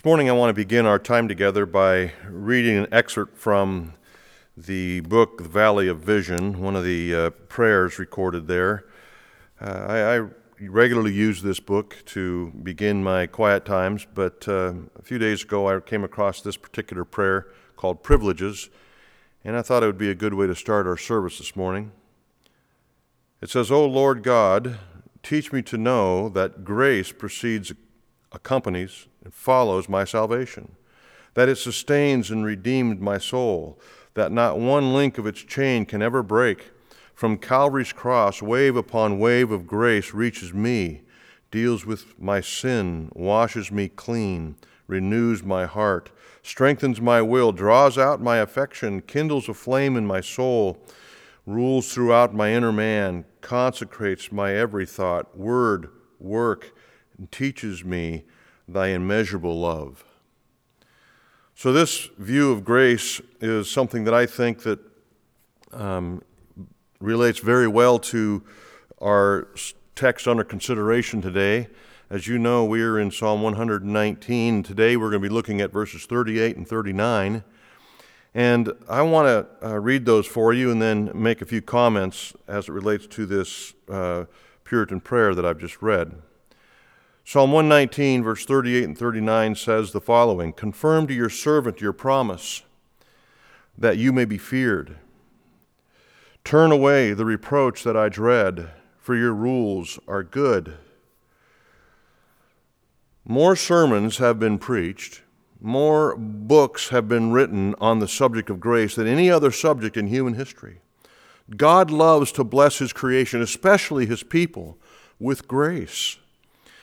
This morning, I want to begin our time together by reading an excerpt from the book, The Valley of Vision, one of the uh, prayers recorded there. Uh, I, I, regularly use this book to begin my quiet times, but uh, a few days ago I came across this particular prayer called Privileges, and I thought it would be a good way to start our service this morning. It says, O Lord God, teach me to know that grace precedes, accompanies, and follows my salvation, that it sustains and redeemed my soul, that not one link of its chain can ever break. From Calvary's cross, wave upon wave of grace reaches me, deals with my sin, washes me clean, renews my heart, strengthens my will, draws out my affection, kindles a flame in my soul, rules throughout my inner man, consecrates my every thought, word, work, teaches me thy immeasurable love. So, this view of grace is something that I think that um, relates very well to our text under consideration today. As you know, we are in Psalm 119. Today we're going to be looking at verses 38 and 39. And I want to uh, read those for you and then make a few comments as it relates to this uh, Puritan prayer that I've just read. Psalm 119, verse 38 and 39 says the following Confirm to your servant your promise, that you may be feared. Turn away the reproach that I dread, for your rules are good. More sermons have been preached, more books have been written on the subject of grace than any other subject in human history. God loves to bless His creation, especially His people, with grace.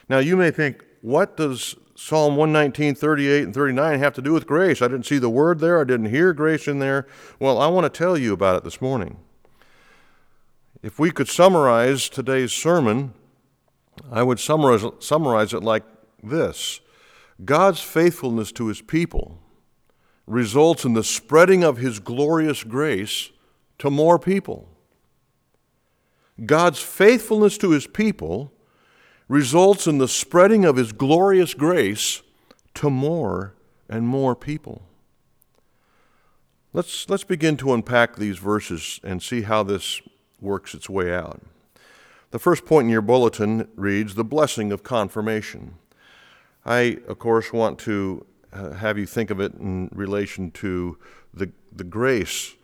Now, you may think, what does Psalm 119, 38, and 39 have to do with grace? I didn't see the word there, I didn't hear grace in there. Well, I want to tell you about it this morning. If we could summarize today's sermon, I would summarize, summarize it like this God's faithfulness to his people results in the spreading of his glorious grace to more people. God's faithfulness to his people results in the spreading of his glorious grace to more and more people. Let's, let's begin to unpack these verses and see how this works its way out. The first point in your bulletin reads the blessing of confirmation. I, of course, want to uh, have you think of it in relation to the, the grace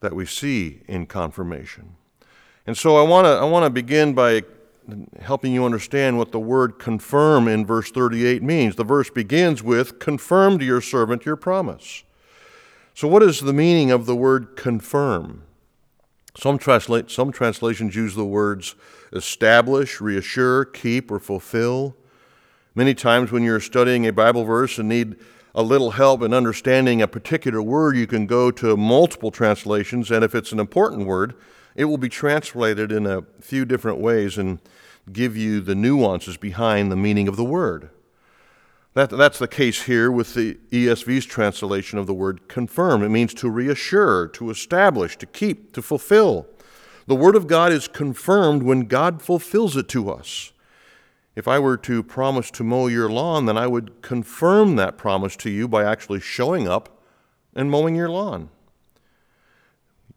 that we see in confirmation. And so I want to I want to begin by helping you understand what the word confirm in verse 38 means. The verse begins with confirm to your servant your promise. So what is the meaning of the word confirm? Some, translate, some translations use the words establish, reassure, keep, or fulfill. Many times when you're studying a Bible verse and need a little help in understanding a particular word, you can go to multiple translations, and if it's an important word, it will be translated in a few different ways and give you the nuances behind the meaning of the word. That, that's the case here with the ESV's translation of the word confirm. It means to reassure, to establish, to keep, to fulfill. The Word of God is confirmed when God fulfills it to us. If I were to promise to mow your lawn, then I would confirm that promise to you by actually showing up and mowing your lawn.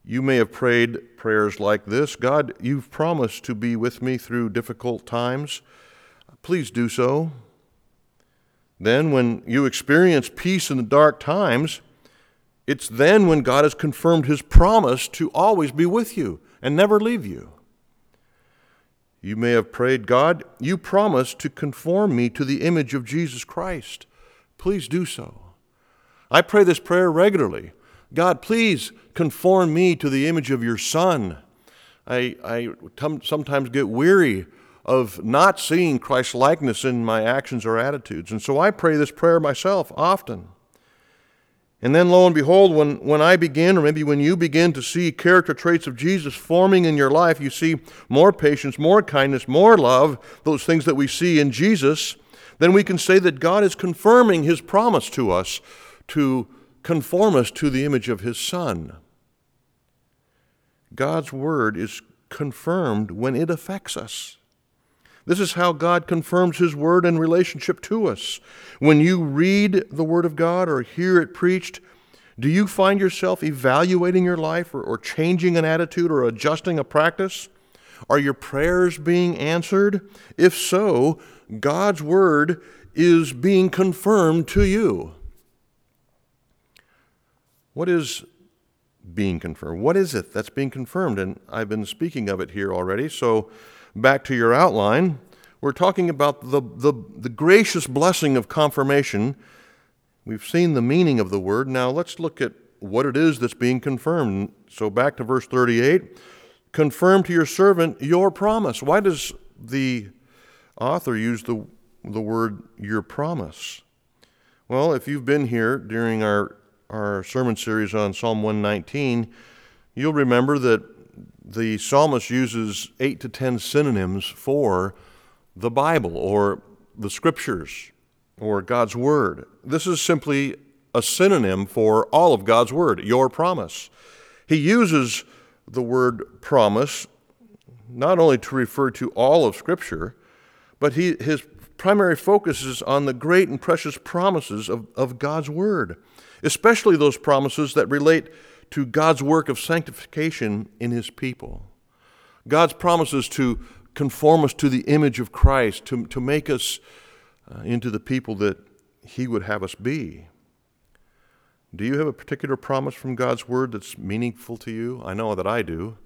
You may have prayed prayers like this God, you've promised to be with me through difficult times. Please do so. Then, when you experience peace in the dark times, it's then when God has confirmed his promise to always be with you and never leave you. You may have prayed, God, you promised to conform me to the image of Jesus Christ. Please do so. I pray this prayer regularly. God, please conform me to the image of your Son. I, I sometimes get weary of not seeing Christ's likeness in my actions or attitudes. And so I pray this prayer myself often. And then, lo and behold, when, when I begin, or maybe when you begin to see character traits of Jesus forming in your life, you see more patience, more kindness, more love, those things that we see in Jesus, then we can say that God is confirming his promise to us to conform us to the image of his Son. God's word is confirmed when it affects us. This is how God confirms His Word in relationship to us. When you read the Word of God or hear it preached, do you find yourself evaluating your life or, or changing an attitude or adjusting a practice? Are your prayers being answered? If so, God's Word is being confirmed to you. What is being confirmed? What is it that's being confirmed? And I've been speaking of it here already, so back to your outline, we're talking about the, the, the gracious blessing of confirmation. We've seen the meaning of the word. Now let's look at what it is that's being confirmed. So back to verse 38 confirm to your servant your promise. Why does the author use the, the word your promise? Well, if you've been here during our, our sermon series on Psalm 119, you'll remember that the psalmist uses eight to ten synonyms for the Bible or the scriptures or God's Word. This is simply a synonym for all of God's Word, your promise. He uses the word promise not only to refer to all of Scripture, but he, his primary focus is on the great and precious promises of, of God's Word, especially those promises that relate to God's work of sanctification in His people. God's promises to conform us to the image of Christ, to, to make us uh, into the people that He would have us be. Do you have a particular promise from God's Word that's meaningful to you? I know that I do.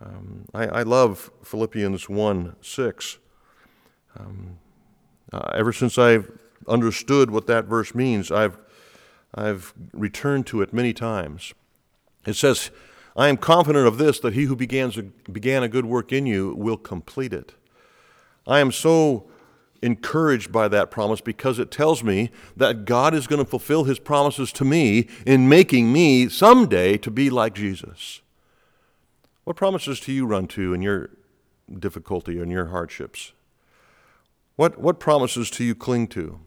Um, I, I, love Philippians 1 6. Um, uh, ever since I've understood what that verse means, I've, I've returned to it many times. It says, I am confident of this, that he who begins, began a good work in you will complete it. I am so encouraged by that promise because it tells me that God is going to fulfill his promises to me in making me someday to be like Jesus. What promises do you run to in your difficulty and your hardships? What, what promises do you cling to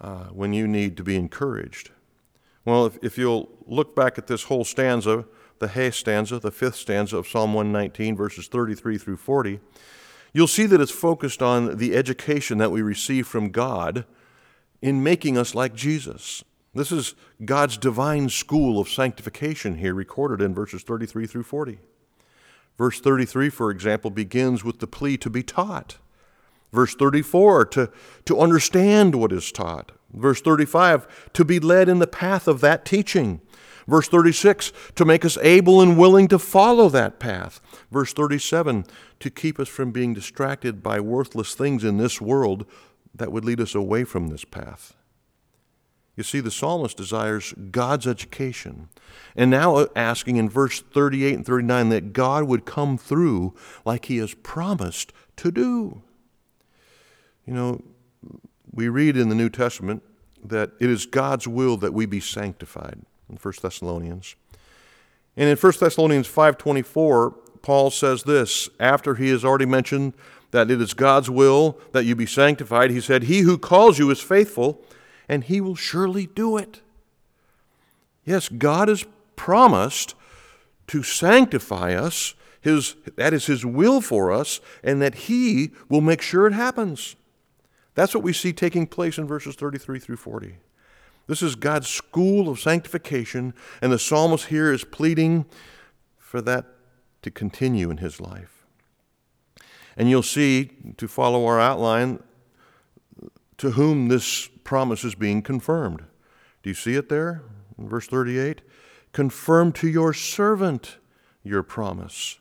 uh, when you need to be encouraged? Well, if, if you'll look back at this whole stanza, the Hay stanza, the fifth stanza of Psalm 119, verses 33 through 40, you'll see that it's focused on the education that we receive from God in making us like Jesus. This is God's divine school of sanctification here, recorded in verses 33 through 40. Verse 33, for example, begins with the plea to be taught. Verse 34, to, to understand what is taught. Verse 35, to be led in the path of that teaching. Verse 36, to make us able and willing to follow that path. Verse 37, to keep us from being distracted by worthless things in this world that would lead us away from this path. You see, the psalmist desires God's education. And now asking in verse 38 and 39 that God would come through like he has promised to do. You know, we read in the New Testament that it is God's will that we be sanctified in 1 Thessalonians. And in 1 Thessalonians 5:24, Paul says this, after he has already mentioned that it is God's will that you be sanctified, he said, "He who calls you is faithful, and he will surely do it." Yes, God has promised to sanctify us, his, that is his will for us, and that he will make sure it happens. That's what we see taking place in verses 33 through 40. This is God's school of sanctification, and the psalmist here is pleading for that to continue in his life. And you'll see, to follow our outline, to whom this promise is being confirmed. Do you see it there in verse 38? Confirm to your servant your promise.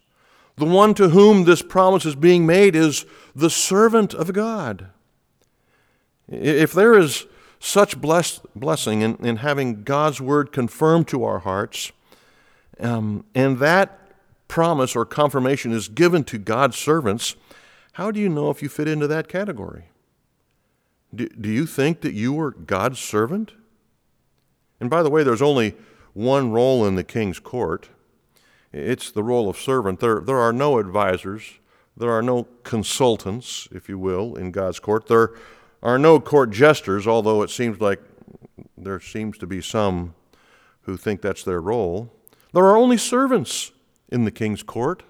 The one to whom this promise is being made is the servant of God. If there is such bless, blessing in, in having God's word confirmed to our hearts, um, and that promise or confirmation is given to God's servants, how do you know if you fit into that category? Do, do you think that you are God's servant? And by the way, there's only one role in the king's court it's the role of servant. There, there are no advisors, there are no consultants, if you will, in God's court. There are no court jesters, although it seems like there seems to be some who think that's their role. There are only servants in the king's court.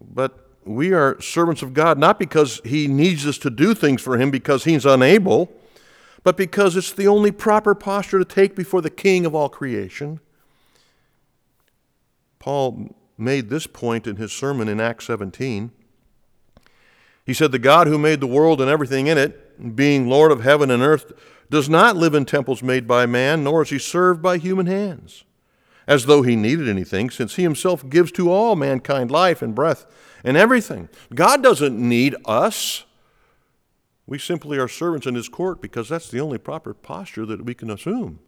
But we are servants of God not because He needs us to do things for Him because He's unable, but because it's the only proper posture to take before the King of all creation. Paul made this point in his sermon in Acts 17. He said, The God who made the world and everything in it, being Lord of heaven and earth, does not live in temples made by man, nor is he served by human hands, as though he needed anything, since he himself gives to all mankind life and breath and everything. God doesn't need us. We simply are servants in his court because that's the only proper posture that we can assume.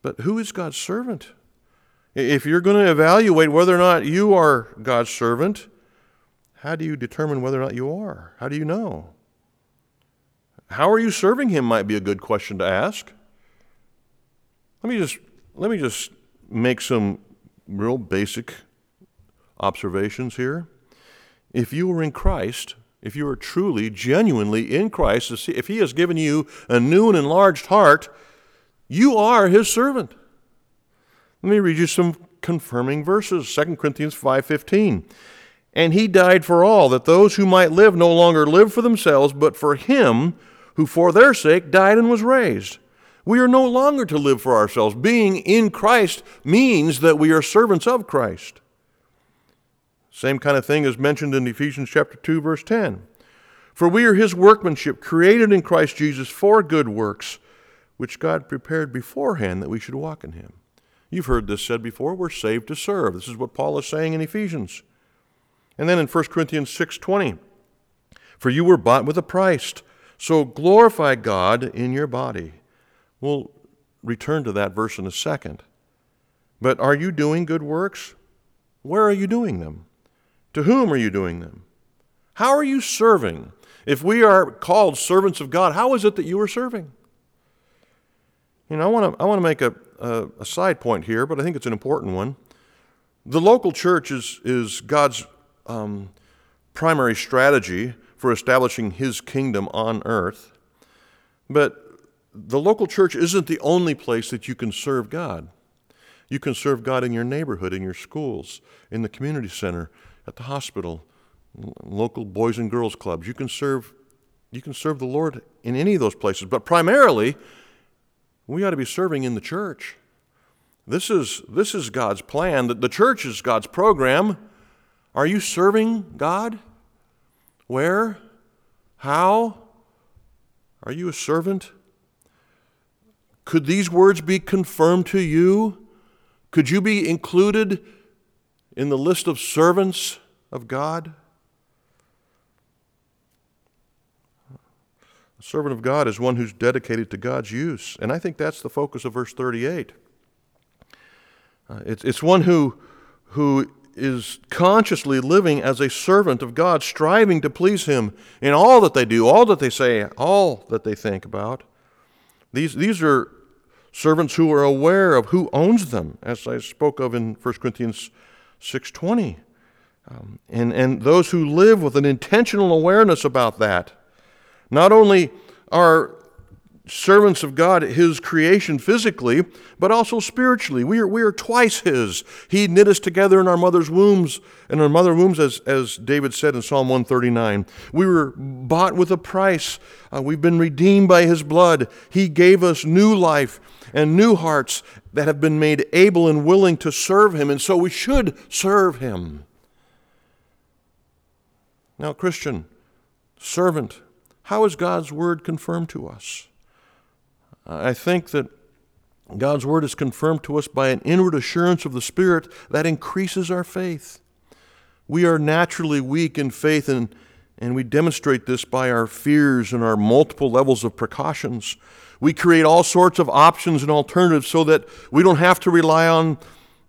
But who is God's servant? If you're going to evaluate whether or not you are God's servant, how do you determine whether or not you are? How do you know? How are you serving him might be a good question to ask. Let me just let me just make some real basic observations here. If you are in Christ, if you are truly, genuinely in Christ, if He has given you a new and enlarged heart, you are His servant. Let me read you some confirming verses. 2 Corinthians 5:15. And he died for all, that those who might live no longer live for themselves, but for him who for their sake died and was raised. We are no longer to live for ourselves. Being in Christ means that we are servants of Christ. Same kind of thing is mentioned in Ephesians chapter 2 verse 10. For we are his workmanship created in Christ Jesus for good works which God prepared beforehand that we should walk in him. You've heard this said before, we're saved to serve. This is what Paul is saying in Ephesians. And then in 1 Corinthians 6:20, for you were bought with a price. So glorify God in your body. We'll return to that verse in a second. But are you doing good works? Where are you doing them? To whom are you doing them? How are you serving? If we are called servants of God, how is it that you are serving? You know, I want to I want to make a, a, a side point here, but I think it's an important one. The local church is is God's um, primary strategy for establishing his kingdom on earth. But the local church isn't the only place that you can serve God. You can serve God in your neighborhood, in your schools, in the community center, at the hospital, local boys and girls clubs. You can serve you can serve the Lord in any of those places, but primarily we ought to be serving in the church. This is this is God's plan. The church is God's program. Are you serving God? Where? How? Are you a servant? Could these words be confirmed to you? Could you be included in the list of servants of God? A servant of God is one who's dedicated to God's use. And I think that's the focus of verse 38. Uh, it's, it's one who, who is consciously living as a servant of God, striving to please Him in all that they do, all that they say, all that they think about. These, these are servants who are aware of who owns them, as I spoke of in 1 Corinthians 6.20. Um, and, and those who live with an intentional awareness about that. Not only are servants of God, His creation physically, but also spiritually. We are, we are twice His. He knit us together in our mother's wombs, in our mother wombs, as, as David said in Psalm 139. We were bought with a price. Uh, we've been redeemed by His blood. He gave us new life and new hearts that have been made able and willing to serve Him, and so we should serve Him. Now, Christian, servant, how is God's word confirmed to us? I think that God's word is confirmed to us by an inward assurance of the Spirit that increases our faith. We are naturally weak in faith, and, and we demonstrate this by our fears and our multiple levels of precautions. We create all sorts of options and alternatives so that we don't have to rely on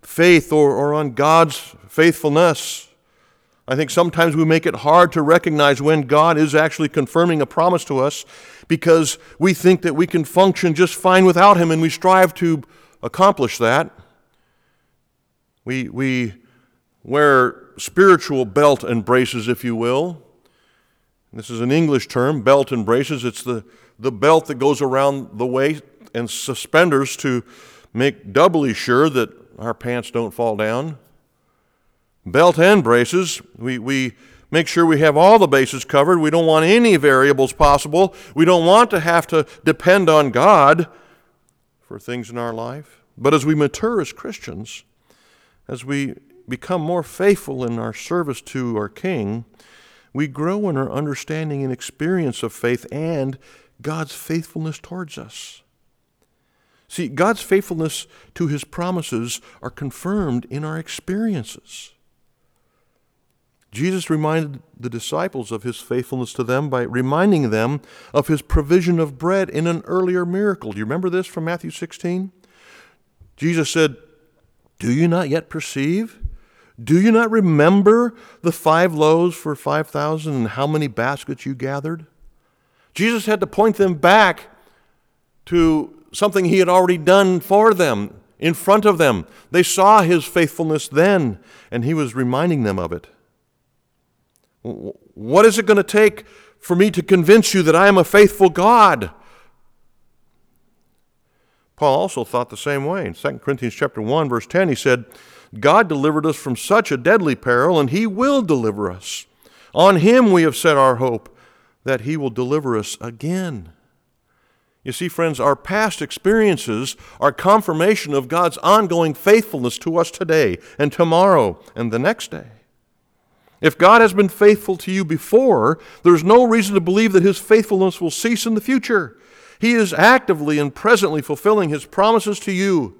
faith or, or on God's faithfulness. I think sometimes we make it hard to recognize when God is actually confirming a promise to us because we think that we can function just fine without Him and we strive to accomplish that. We, we wear spiritual belt and braces, if you will. This is an English term, belt and braces. It's the, the belt that goes around the waist and suspenders to make doubly sure that our pants don't fall down. Belt and braces. We, we make sure we have all the bases covered. We don't want any variables possible. We don't want to have to depend on God for things in our life. But as we mature as Christians, as we become more faithful in our service to our King, we grow in our understanding and experience of faith and God's faithfulness towards us. See, God's faithfulness to his promises are confirmed in our experiences. Jesus reminded the disciples of his faithfulness to them by reminding them of his provision of bread in an earlier miracle. Do you remember this from Matthew 16? Jesus said, Do you not yet perceive? Do you not remember the five loaves for 5,000 and how many baskets you gathered? Jesus had to point them back to something he had already done for them, in front of them. They saw his faithfulness then, and he was reminding them of it. What is it going to take for me to convince you that I am a faithful God? Paul also thought the same way. In 2 Corinthians chapter 1 verse 10 he said, God delivered us from such a deadly peril and he will deliver us. On him we have set our hope that he will deliver us again. You see, friends, our past experiences are confirmation of God's ongoing faithfulness to us today and tomorrow and the next day. If God has been faithful to you before, there's no reason to believe that his faithfulness will cease in the future. He is actively and presently fulfilling his promises to you.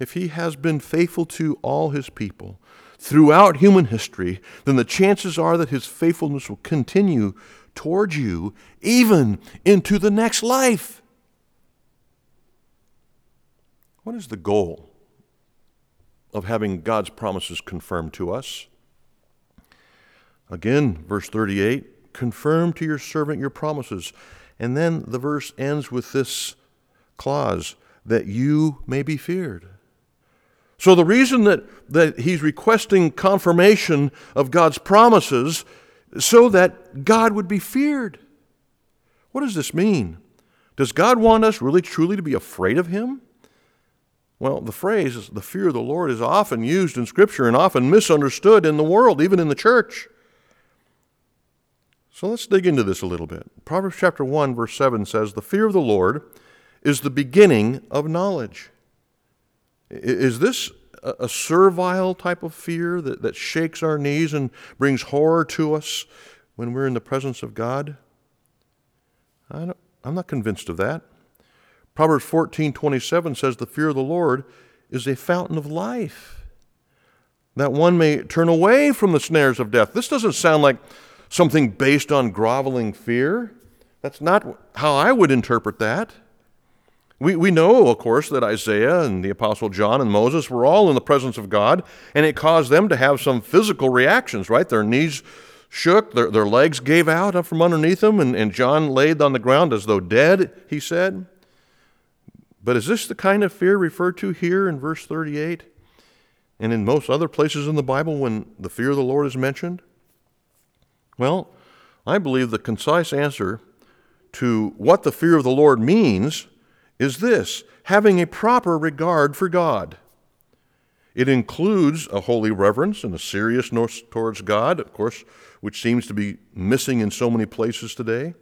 If he has been faithful to all his people throughout human history, then the chances are that his faithfulness will continue towards you even into the next life. What is the goal of having God's promises confirmed to us? Again, verse 38 confirm to your servant your promises. And then the verse ends with this clause that you may be feared. So the reason that, that he's requesting confirmation of God's promises so that God would be feared. What does this mean? Does God want us really truly to be afraid of him? Well, the phrase, the fear of the Lord, is often used in Scripture and often misunderstood in the world, even in the church. So let's dig into this a little bit. Proverbs chapter 1, verse 7 says, The fear of the Lord is the beginning of knowledge. Is this a servile type of fear that, that shakes our knees and brings horror to us when we're in the presence of God? I am not convinced of that. Proverbs 14 27 says, The fear of the Lord is a fountain of life, that one may turn away from the snares of death. This doesn't sound like something based on groveling fear. That's not how I would interpret that. We, we know, of course, that Isaiah and the Apostle John and Moses were all in the presence of God, and it caused them to have some physical reactions, right? Their knees shook, their, their legs gave out up from underneath them, and, and John laid on the ground as though dead, he said. But is this the kind of fear referred to here in verse 38 and in most other places in the Bible when the fear of the Lord is mentioned? Well, I believe the concise answer to what the fear of the Lord means is this having a proper regard for God. It includes a holy reverence and a seriousness towards God, of course, which seems to be missing in so many places today.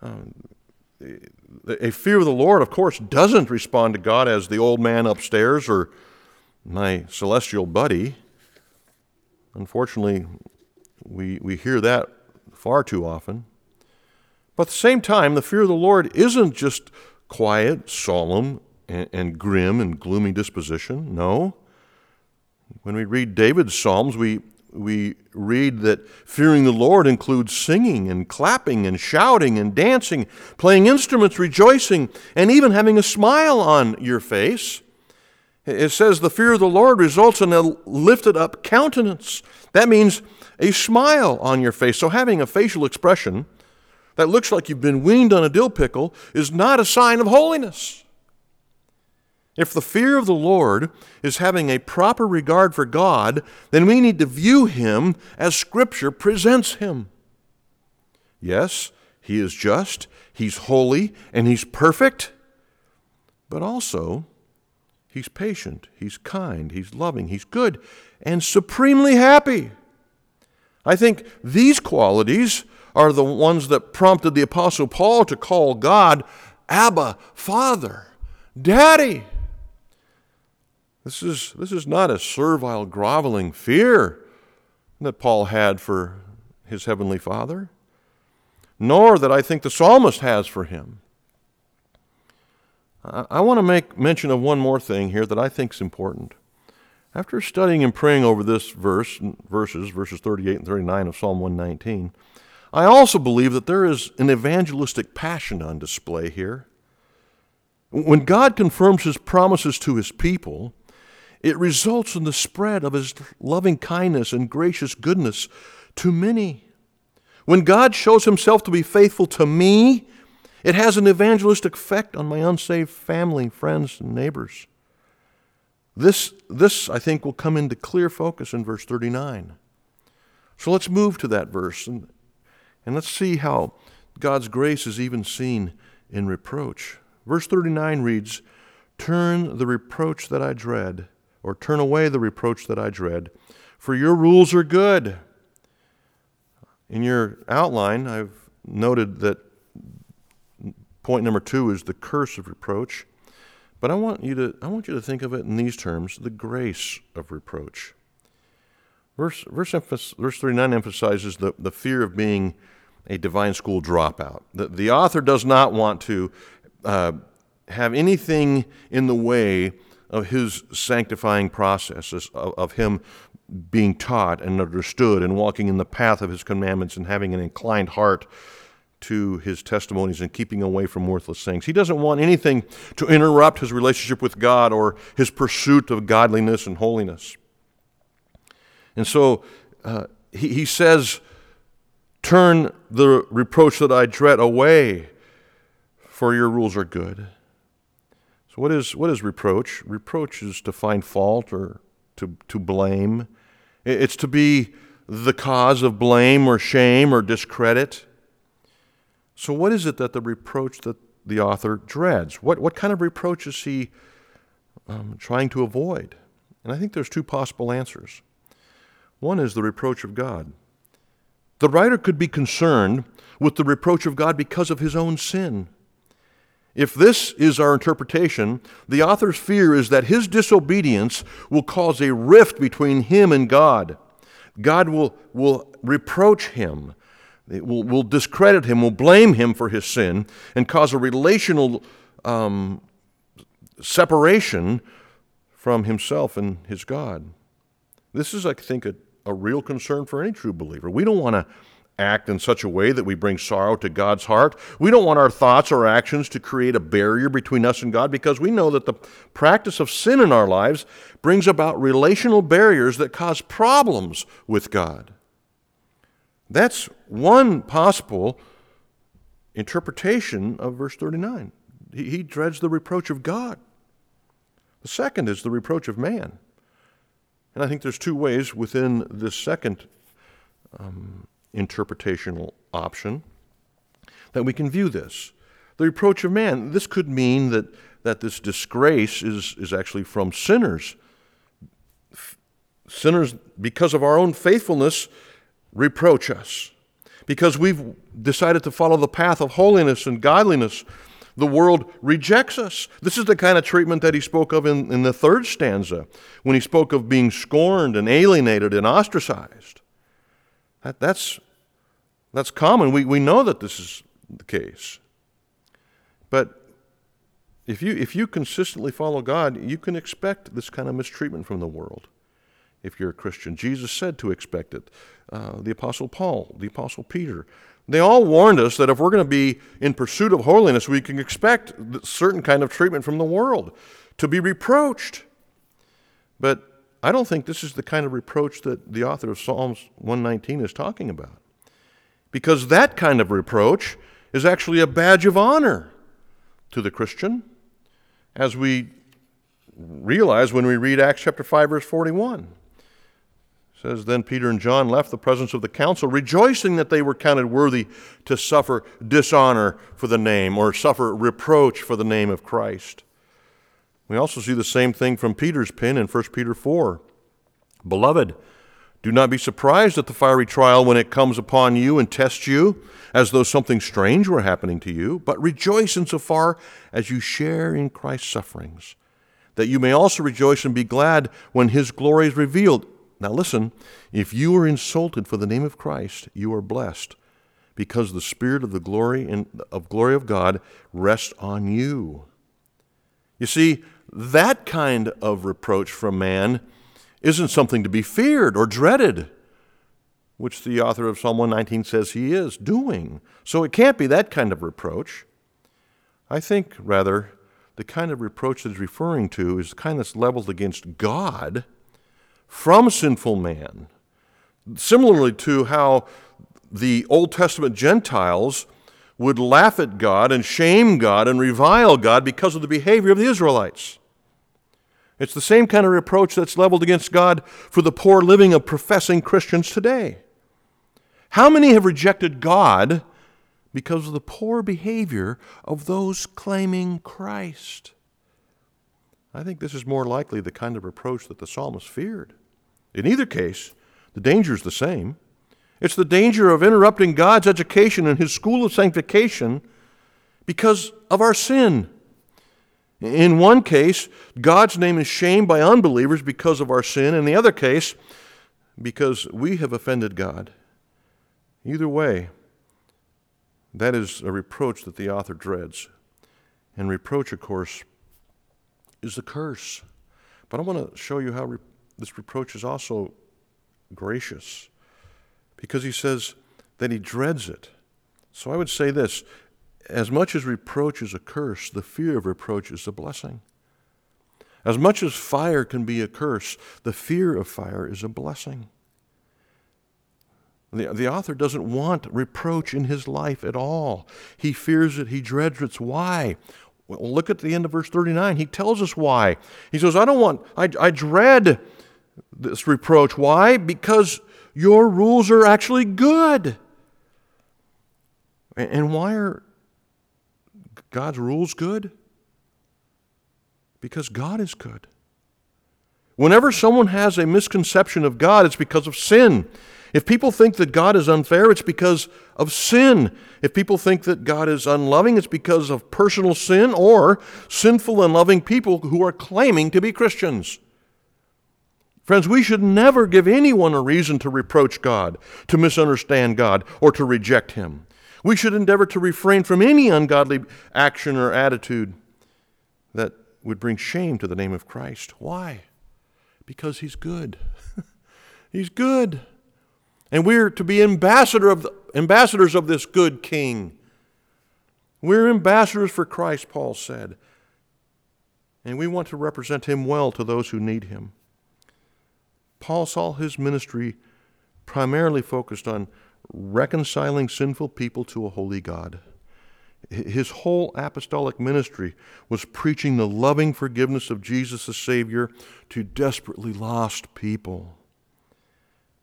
Um, a fear of the Lord, of course, doesn't respond to God as the old man upstairs or my celestial buddy. Unfortunately, we, we hear that far too often. But at the same time, the fear of the Lord isn't just quiet, solemn, and, and grim and gloomy disposition. No. When we read David's Psalms, we, we read that fearing the Lord includes singing and clapping and shouting and dancing, playing instruments, rejoicing, and even having a smile on your face. It says the fear of the Lord results in a lifted up countenance. That means a smile on your face. So having a facial expression that looks like you've been weaned on a dill pickle is not a sign of holiness. If the fear of the Lord is having a proper regard for God, then we need to view him as Scripture presents him. Yes, he is just, he's holy, and he's perfect, but also He's patient, he's kind, he's loving, he's good, and supremely happy. I think these qualities are the ones that prompted the Apostle Paul to call God Abba, Father, Daddy. This is, this is not a servile, groveling fear that Paul had for his heavenly Father, nor that I think the psalmist has for him. I want to make mention of one more thing here that I think is important. After studying and praying over this verse, verses, verses 38 and 39 of Psalm 119, I also believe that there is an evangelistic passion on display here. When God confirms his promises to his people, it results in the spread of his loving kindness and gracious goodness to many. When God shows himself to be faithful to me, it has an evangelistic effect on my unsaved family, friends, and neighbors. This, this, I think, will come into clear focus in verse 39. So let's move to that verse and, and let's see how God's grace is even seen in reproach. Verse 39 reads, Turn the reproach that I dread, or turn away the reproach that I dread, for your rules are good. In your outline, I've noted that Point number two is the curse of reproach. But I want you to, I want you to think of it in these terms the grace of reproach. Verse, verse, verse 39 emphasizes the, the fear of being a divine school dropout. The, the author does not want to uh, have anything in the way of his sanctifying processes, of, of him being taught and understood and walking in the path of his commandments and having an inclined heart to his testimonies and keeping away from worthless things. He doesn't want anything to interrupt his relationship with God or his pursuit of godliness and holiness. And so uh, he, he says, Turn the reproach that I dread away, for your rules are good. So, what is, what is reproach? Reproach is to find fault or to, to blame, it's to be the cause of blame or shame or discredit. So, what is it that the reproach that the author dreads? What, what kind of reproach is he um, trying to avoid? And I think there's two possible answers. One is the reproach of God. The writer could be concerned with the reproach of God because of his own sin. If this is our interpretation, the author's fear is that his disobedience will cause a rift between him and God. God will, will reproach him will, will discredit him, will blame him for his sin, and cause a relational um, separation from himself and his God. This is, I think, a, a real concern for any true believer. We don't want to act in such a way that we bring sorrow to God's heart. We don't want our thoughts or actions to create a barrier between us and God because we know that the practice of sin in our lives brings about relational barriers that cause problems with God. That's one possible interpretation of verse 39. He, he dreads the reproach of God. The second is the reproach of man. And I think there's two ways within this second um, interpretational option that we can view this. The reproach of man, this could mean that, that this disgrace is, is actually from sinners. Sinners, because of our own faithfulness, reproach us. Because we've decided to follow the path of holiness and godliness, the world rejects us. This is the kind of treatment that he spoke of in, in the third stanza when he spoke of being scorned and alienated and ostracized. That, that's, that's common. We, we know that this is the case. But if you, if you consistently follow God, you can expect this kind of mistreatment from the world if you're a Christian. Jesus said to expect it. Uh, the Apostle Paul, the Apostle Peter. They all warned us that if we're going to be in pursuit of holiness, we can expect certain kind of treatment from the world, to be reproached. But I don't think this is the kind of reproach that the author of Psalms 119 is talking about. Because that kind of reproach is actually a badge of honor to the Christian, as we realize when we read Acts chapter 5 verse 41 says then Peter and John left the presence of the council, rejoicing that they were counted worthy to suffer dishonor for the name or suffer reproach for the name of Christ. We also see the same thing from Peter's pen in 1 Peter 4. Beloved, do not be surprised at the fiery trial when it comes upon you and tests you, as though something strange were happening to you, but rejoice insofar as you share in Christ's sufferings, that you may also rejoice and be glad when his glory is revealed. Now listen, if you are insulted for the name of Christ, you are blessed, because the spirit of the glory and of glory of God rests on you. You see, that kind of reproach from man isn't something to be feared or dreaded, which the author of Psalm 119 says he is doing. So it can't be that kind of reproach. I think, rather, the kind of reproach that he's referring to is the kind that's leveled against God from sinful man. Similarly to how the Old Testament Gentiles would laugh at God and shame God and revile God because of the behavior of the Israelites. It's the same kind of reproach that's leveled against God for the poor living of professing Christians today. How many have rejected God because of the poor behavior of those claiming Christ? I think this is more likely the kind of reproach that the psalmist feared. In either case, the danger is the same. It's the danger of interrupting God's education and his school of sanctification because of our sin. In one case, God's name is shamed by unbelievers because of our sin. In the other case, because we have offended God. Either way, that is a reproach that the author dreads. And reproach, of course, is a curse. But I want to show you how re- this reproach is also gracious because he says that he dreads it. So I would say this as much as reproach is a curse, the fear of reproach is a blessing. As much as fire can be a curse, the fear of fire is a blessing. The, the author doesn't want reproach in his life at all. He fears it, he dreads it. Why? Well, look at the end of verse 39. He tells us why. He says, I don't want, I, I dread this reproach. Why? Because your rules are actually good. And why are God's rules good? Because God is good. Whenever someone has a misconception of God, it's because of sin. If people think that God is unfair, it's because of sin. If people think that God is unloving, it's because of personal sin or sinful and loving people who are claiming to be Christians. Friends, we should never give anyone a reason to reproach God, to misunderstand God, or to reject Him. We should endeavor to refrain from any ungodly action or attitude that would bring shame to the name of Christ. Why? Because He's good. he's good. And we're to be ambassador of the, ambassadors of this good King. We're ambassadors for Christ, Paul said. And we want to represent Him well to those who need Him. Paul saw his ministry primarily focused on reconciling sinful people to a holy God. His whole apostolic ministry was preaching the loving forgiveness of Jesus the Savior to desperately lost people.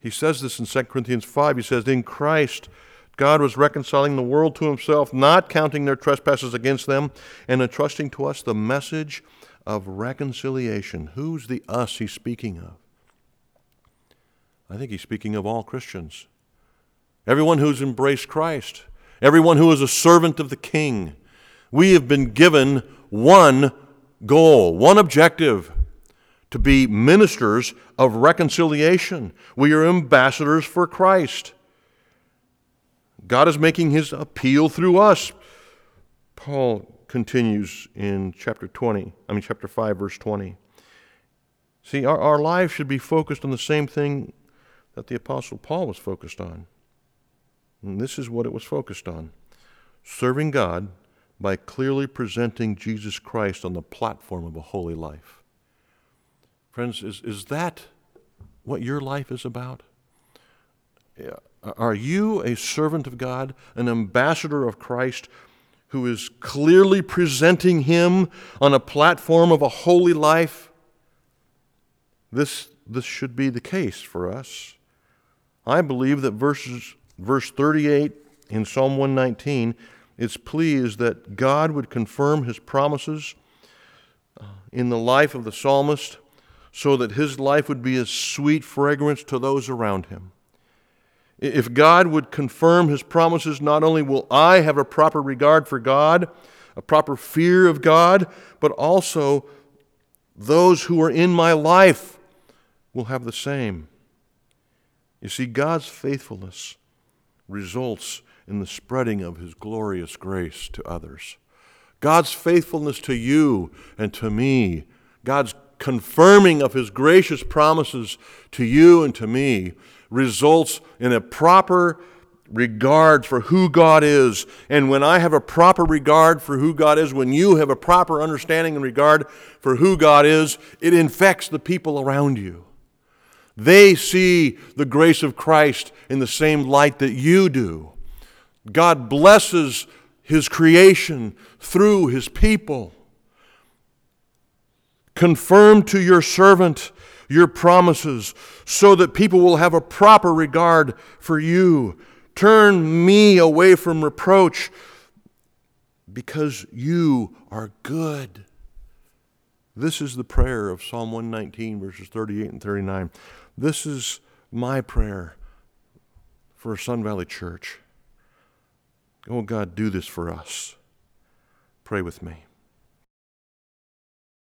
He says this in 2 Corinthians 5. He says, In Christ, God was reconciling the world to himself, not counting their trespasses against them, and entrusting to us the message of reconciliation. Who's the us he's speaking of? I think he's speaking of all Christians everyone who's embraced Christ, everyone who is a servant of the King. We have been given one goal, one objective to be ministers of reconciliation. We are ambassadors for Christ. God is making his appeal through us. Paul continues in chapter 20, I mean, chapter 5, verse 20. See, our, our lives should be focused on the same thing that the Apostle Paul was focused on. And this is what it was focused on serving God by clearly presenting Jesus Christ on the platform of a holy life. Friends, is, is that what your life is about? Are you a servant of God, an ambassador of Christ, who is clearly presenting Him on a platform of a holy life? This, this should be the case for us. I believe that verses verse 38 in Psalm 119, its plea is that God would confirm his promises uh, in the life of the psalmist so that his life would be a sweet fragrance to those around him. If God would confirm his promises, not only will I have a proper regard for God, a proper fear of God, but also those who are in my life will have the same. You see, God's faithfulness results in the spreading of his glorious grace to others. God's faithfulness to you and to me, God's confirming of his gracious promises to you and to me, results in a proper regard for who God is. And when I have a proper regard for who God is, when you have a proper understanding and regard for who God is, it infects the people around you. They see the grace of Christ in the same light that you do. God blesses His creation through His people. Confirm to your servant your promises so that people will have a proper regard for you. Turn me away from reproach because you are good. This is the prayer of Psalm 119, verses 38 and 39. This is my prayer for Sun Valley Church. Oh God, do this for us. Pray with me.